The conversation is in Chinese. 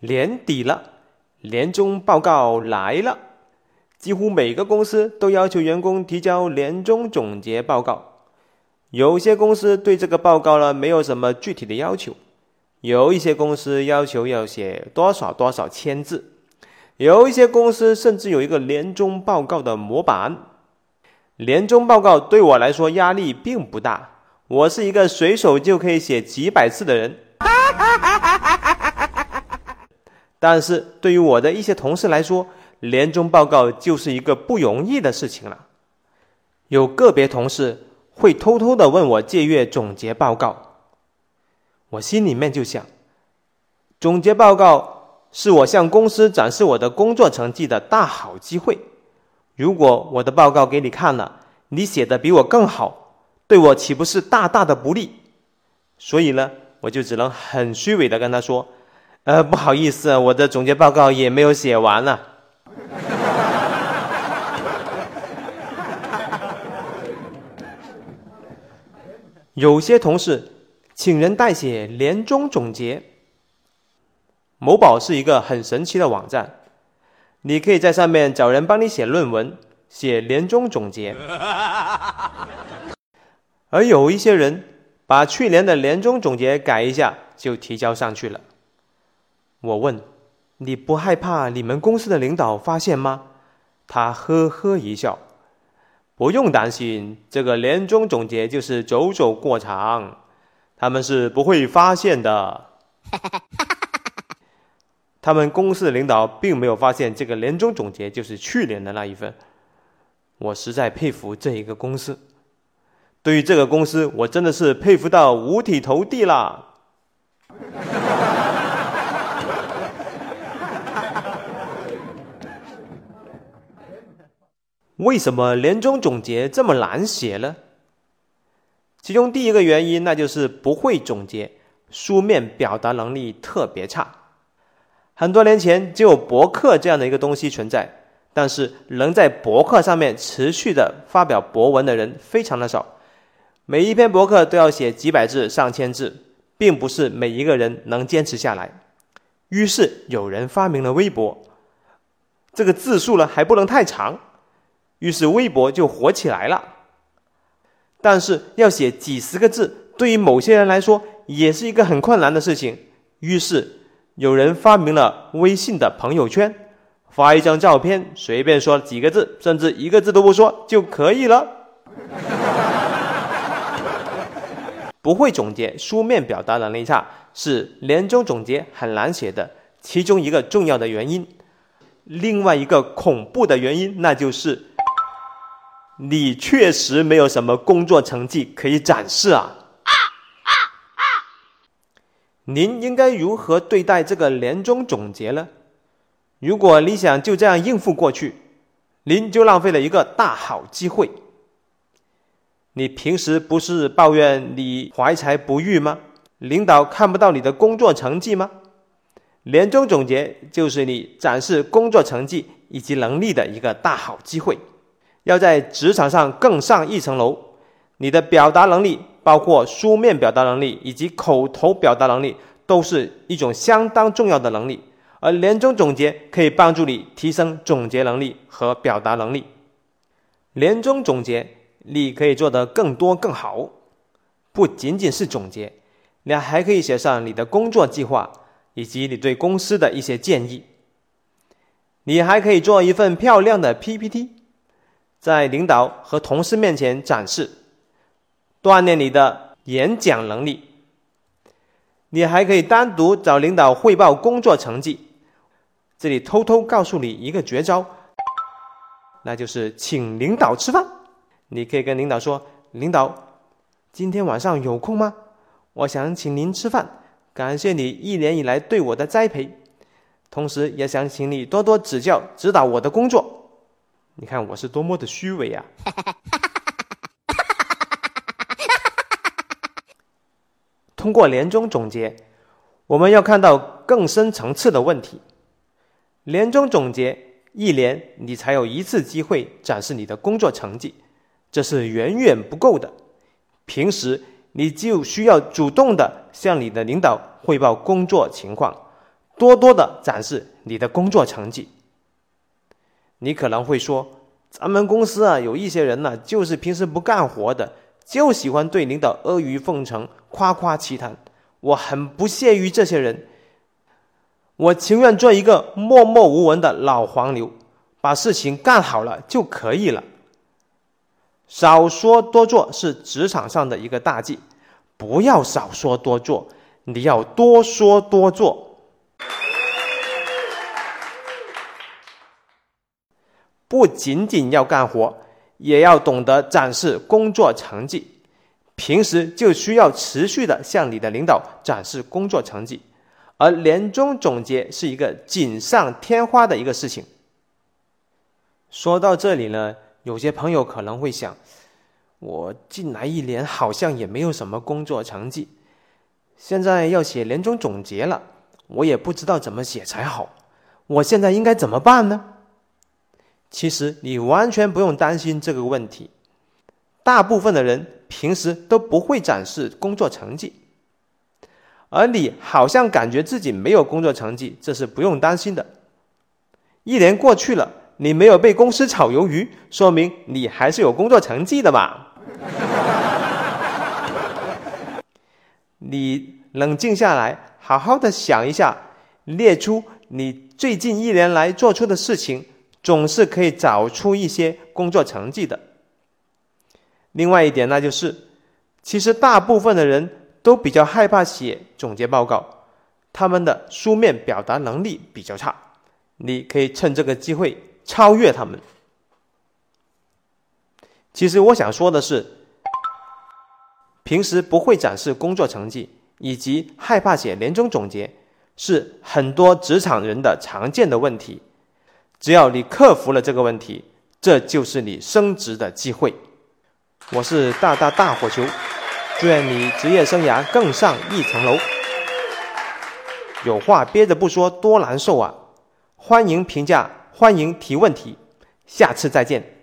年底了，年终报告来了，几乎每个公司都要求员工提交年终总结报告。有些公司对这个报告呢没有什么具体的要求，有一些公司要求要写多少多少千字，有一些公司甚至有一个年终报告的模板。年终报告对我来说压力并不大，我是一个随手就可以写几百字的人。但是对于我的一些同事来说，年终报告就是一个不容易的事情了。有个别同事会偷偷的问我借阅总结报告，我心里面就想，总结报告是我向公司展示我的工作成绩的大好机会。如果我的报告给你看了，你写的比我更好，对我岂不是大大的不利？所以呢，我就只能很虚伪的跟他说：“呃，不好意思，我的总结报告也没有写完呢。”有些同事请人代写年终总结。某宝是一个很神奇的网站。你可以在上面找人帮你写论文、写年终总结，而有一些人把去年的年终总结改一下就提交上去了。我问：“你不害怕你们公司的领导发现吗？”他呵呵一笑：“不用担心，这个年终总结就是走走过场，他们是不会发现的。”他们公司的领导并没有发现这个年终总结就是去年的那一份，我实在佩服这一个公司。对于这个公司，我真的是佩服到五体投地啦！为什么年终总结这么难写呢？其中第一个原因，那就是不会总结，书面表达能力特别差。很多年前就有博客这样的一个东西存在，但是能在博客上面持续的发表博文的人非常的少，每一篇博客都要写几百字、上千字，并不是每一个人能坚持下来。于是有人发明了微博，这个字数呢还不能太长，于是微博就火起来了。但是要写几十个字，对于某些人来说也是一个很困难的事情，于是。有人发明了微信的朋友圈，发一张照片，随便说几个字，甚至一个字都不说就可以了。不会总结，书面表达能力差，是年终总结很难写的其中一个重要的原因。另外一个恐怖的原因，那就是你确实没有什么工作成绩可以展示啊。您应该如何对待这个年终总结呢？如果你想就这样应付过去，您就浪费了一个大好机会。你平时不是抱怨你怀才不遇吗？领导看不到你的工作成绩吗？年终总结就是你展示工作成绩以及能力的一个大好机会。要在职场上更上一层楼，你的表达能力。包括书面表达能力以及口头表达能力，都是一种相当重要的能力。而年终总结可以帮助你提升总结能力和表达能力。年终总结你可以做得更多更好，不仅仅是总结，你还可以写上你的工作计划以及你对公司的一些建议。你还可以做一份漂亮的 PPT，在领导和同事面前展示。锻炼你的演讲能力，你还可以单独找领导汇报工作成绩。这里偷偷告诉你一个绝招，那就是请领导吃饭。你可以跟领导说：“领导，今天晚上有空吗？我想请您吃饭，感谢你一年以来对我的栽培，同时也想请你多多指教指导我的工作。”你看我是多么的虚伪啊！通过年终总结，我们要看到更深层次的问题。年终总结一年你才有一次机会展示你的工作成绩，这是远远不够的。平时你就需要主动的向你的领导汇报工作情况，多多的展示你的工作成绩。你可能会说，咱们公司啊，有一些人呢，就是平时不干活的，就喜欢对领导阿谀奉承、夸夸其谈。我很不屑于这些人，我情愿做一个默默无闻的老黄牛，把事情干好了就可以了。少说多做是职场上的一个大忌，不要少说多做，你要多说多做。不仅仅要干活，也要懂得展示工作成绩。平时就需要持续的向你的领导展示工作成绩，而年终总结是一个锦上添花的一个事情。说到这里呢，有些朋友可能会想：我进来一年好像也没有什么工作成绩，现在要写年终总结了，我也不知道怎么写才好，我现在应该怎么办呢？其实你完全不用担心这个问题，大部分的人。平时都不会展示工作成绩，而你好像感觉自己没有工作成绩，这是不用担心的。一年过去了，你没有被公司炒鱿鱼，说明你还是有工作成绩的嘛。你冷静下来，好好的想一下，列出你最近一年来做出的事情，总是可以找出一些工作成绩的。另外一点，那就是，其实大部分的人都比较害怕写总结报告，他们的书面表达能力比较差。你可以趁这个机会超越他们。其实我想说的是，平时不会展示工作成绩，以及害怕写年终总结，是很多职场人的常见的问题。只要你克服了这个问题，这就是你升职的机会。我是大大大火球，祝愿你职业生涯更上一层楼。有话憋着不说多难受啊！欢迎评价，欢迎提问题，下次再见。